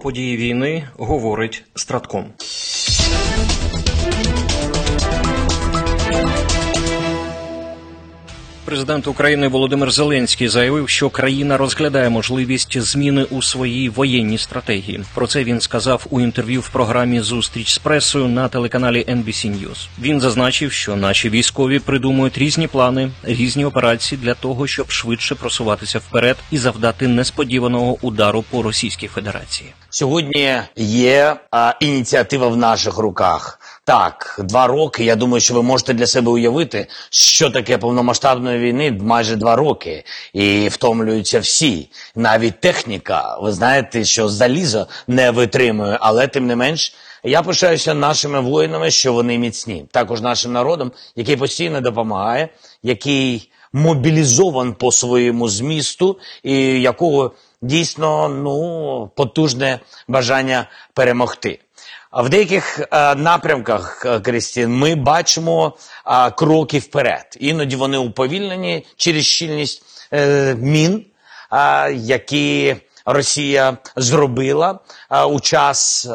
події війни говорить Стратком. Президент України Володимир Зеленський заявив, що країна розглядає можливість зміни у своїй воєнній стратегії. Про це він сказав у інтерв'ю в програмі Зустріч з пресою на телеканалі NBC News. Він зазначив, що наші військові придумують різні плани, різні операції для того, щоб швидше просуватися вперед і завдати несподіваного удару по Російській Федерації. Сьогодні є а, ініціатива в наших руках. Так, два роки. Я думаю, що ви можете для себе уявити, що таке повномасштабної війни майже два роки, і втомлюються всі. Навіть техніка. Ви знаєте, що залізо не витримує, але тим не менш. Я пишаюся нашими воїнами, що вони міцні. Також нашим народом, який постійно допомагає, який мобілізован по своєму змісту, і якого дійсно ну потужне бажання перемогти. В деяких е, напрямках, е, Крістін, ми бачимо е, кроки вперед. Іноді вони уповільнені через щільність мін, які Росія зробила у час,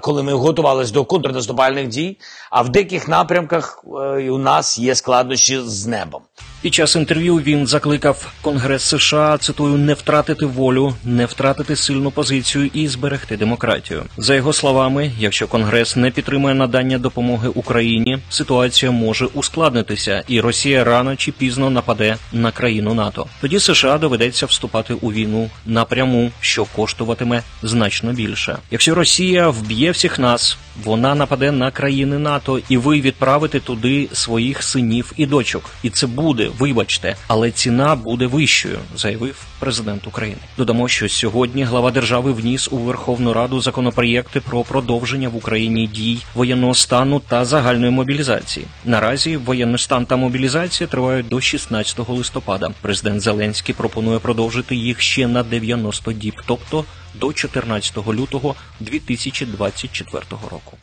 коли ми готувалися до контрнаступальних дій. А в деяких напрямках у нас є складнощі з небом. Під час інтерв'ю він закликав Конгрес США цитую не втратити волю, не втратити сильну позицію і зберегти демократію. За його словами, якщо Конгрес не підтримує надання допомоги Україні, ситуація може ускладнитися, і Росія рано чи пізно нападе на країну НАТО. Тоді США доведеться вступати у війну напряму, що коштуватиме значно більше. Якщо Росія вб'є всіх нас, вона нападе на країни НАТО, і ви відправите туди своїх синів і дочок. І це буде, вибачте, але ціна буде вищою, заявив президент України. Додамо, що сьогодні глава держави вніс у Верховну Раду законопроєкти про продовження в Україні дій воєнного стану та загальної мобілізації. Наразі воєнний стан та мобілізація тривають до 16 листопада. Президент Зеленський пропонує продовжити їх ще на 90 діб, тобто до 14 лютого 2024 року.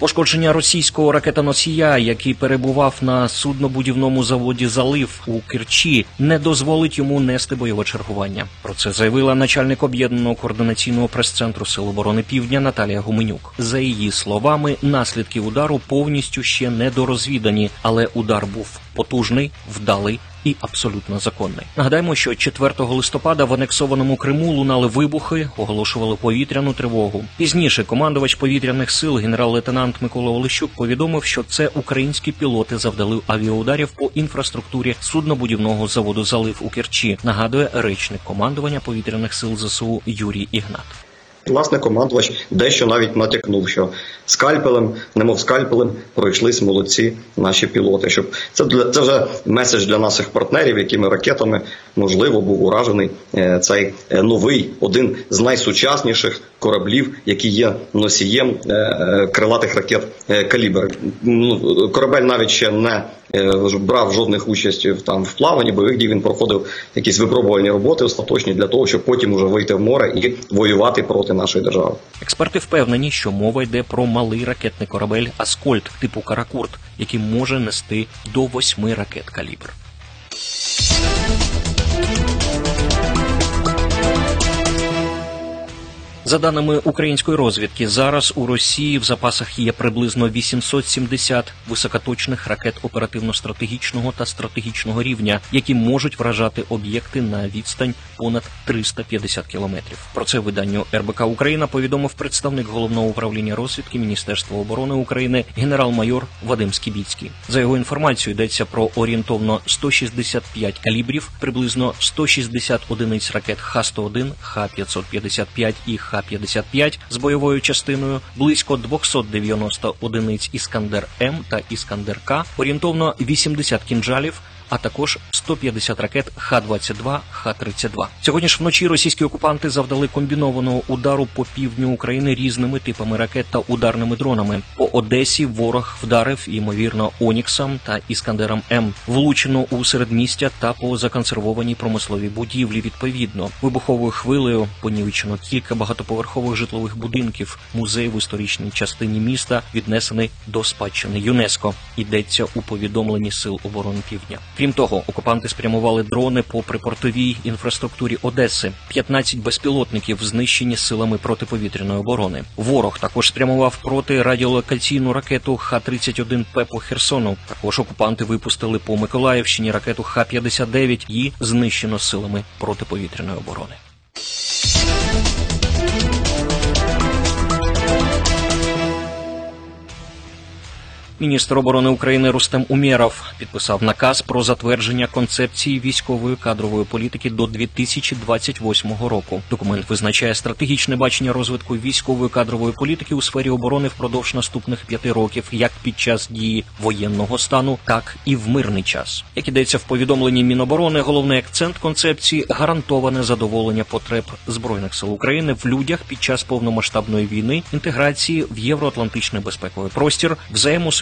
Пошкодження російського ракетоносія, який перебував на суднобудівному заводі Залив у Керчі, не дозволить йому нести бойове чергування. Про це заявила начальник об'єднаного координаційного прес-центру Сил оборони Півдня Наталія Гуменюк. За її словами, наслідки удару повністю ще не дорозвідані, але удар був потужний, вдалий і абсолютно законний. Нагадаємо, що 4 листопада в анексованому Криму лунали вибухи, оголошували повітряну тривогу. Пізніше командувач повітряних сил генерал-лейтенант Микола Олещук повідомив, що це українські пілоти завдали авіаударів по інфраструктурі суднобудівного заводу Залив у Керчі. Нагадує речник командування повітряних сил ЗСУ Юрій Ігнат. Власне, командувач дещо навіть натякнув, що скальпелем, немов скальпелем, пройшлись молодці наші пілоти. Щоб це для це вже меседж для наших партнерів, якими ракетами можливо був уражений е, цей е, новий один з найсучасніших кораблів, які є носієм е, крилатих ракет калібр. Ну, корабель навіть ще не брав жодних участі там в плаванні бойових дій. Він проходив якісь випробувальні роботи остаточні для того, щоб потім уже вийти в море і воювати проти нашої держави. Експерти впевнені, що мова йде про малий ракетний корабель Аскольд типу Каракурт, який може нести до восьми ракет калібр. За даними української розвідки, зараз у Росії в запасах є приблизно 870 високоточних ракет оперативно-стратегічного та стратегічного рівня, які можуть вражати об'єкти на відстань понад 350 кілометрів. Про це виданню РБК Україна повідомив представник головного управління розвідки Міністерства оборони України генерал-майор Вадим Скібіцький. За його інформацією йдеться про орієнтовно 165 калібрів, приблизно 160 одиниць ракет Х-101, Х-555 і Х-55 з бойовою частиною, близько 290 одиниць Іскандер М та Іскандер К, орієнтовно 80 кінжалів, а також 150 ракет Х-22, Х-32. Сьогодні ж вночі російські окупанти завдали комбінованого удару по півдню України різними типами ракет та ударними дронами. По Одесі ворог вдарив, ймовірно, Оніксом та Іскандером М. Влучено у середмістя та по законсервованій промисловій будівлі. Відповідно, вибуховою хвилею понівечено кілька багатоповерхових житлових будинків. Музей в історичній частині міста віднесений до спадщини ЮНЕСКО. Йдеться у повідомленні сил оборони Півдня. Крім того, окупанти спрямували дрони по припортовій інфраструктурі Одеси. 15 безпілотників знищені силами протиповітряної оборони. Ворог також спрямував проти радіолокаційну ракету Х-31П по Херсону. Також окупанти випустили по Миколаївщині ракету Х-59. Її знищено силами протиповітряної оборони. Міністр оборони України Рустем Умєров підписав наказ про затвердження концепції військової кадрової політики до 2028 року. Документ визначає стратегічне бачення розвитку військової кадрової політики у сфері оборони впродовж наступних п'яти років, як під час дії воєнного стану, так і в мирний час. Як ідеться в повідомленні Міноборони, головний акцент концепції гарантоване задоволення потреб збройних сил України в людях під час повномасштабної війни, інтеграції в євроатлантичний безпековий простір,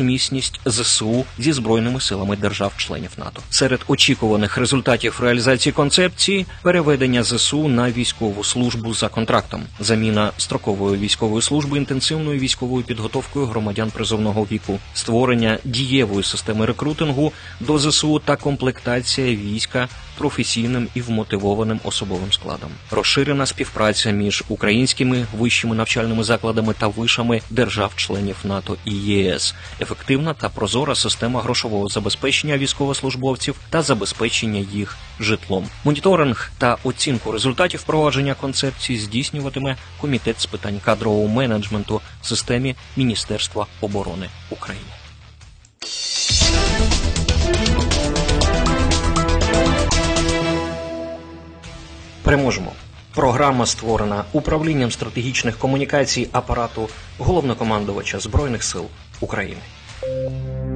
взаємосумісність ЗСУ зі збройними силами держав-членів НАТО. Серед очікуваних результатів реалізації концепції переведення ЗСУ на військову службу за контрактом, заміна строкової військової служби інтенсивною військовою підготовкою громадян призовного віку, створення дієвої системи рекрутингу до ЗСУ та комплектація війська професійним і вмотивованим особовим складом, розширена співпраця між українськими вищими навчальними закладами та вишами держав-членів НАТО і ЄС, ефективна та прозора система грошового забезпечення військовослужбовців та забезпечення їх житлом. Моніторинг та оцінку результатів провадження концепції здійснюватиме комітет з питань кадрового менеджменту в системі Міністерства оборони України. Переможемо. Програма створена управлінням стратегічних комунікацій апарату головнокомандувача Збройних сил України. Thank you.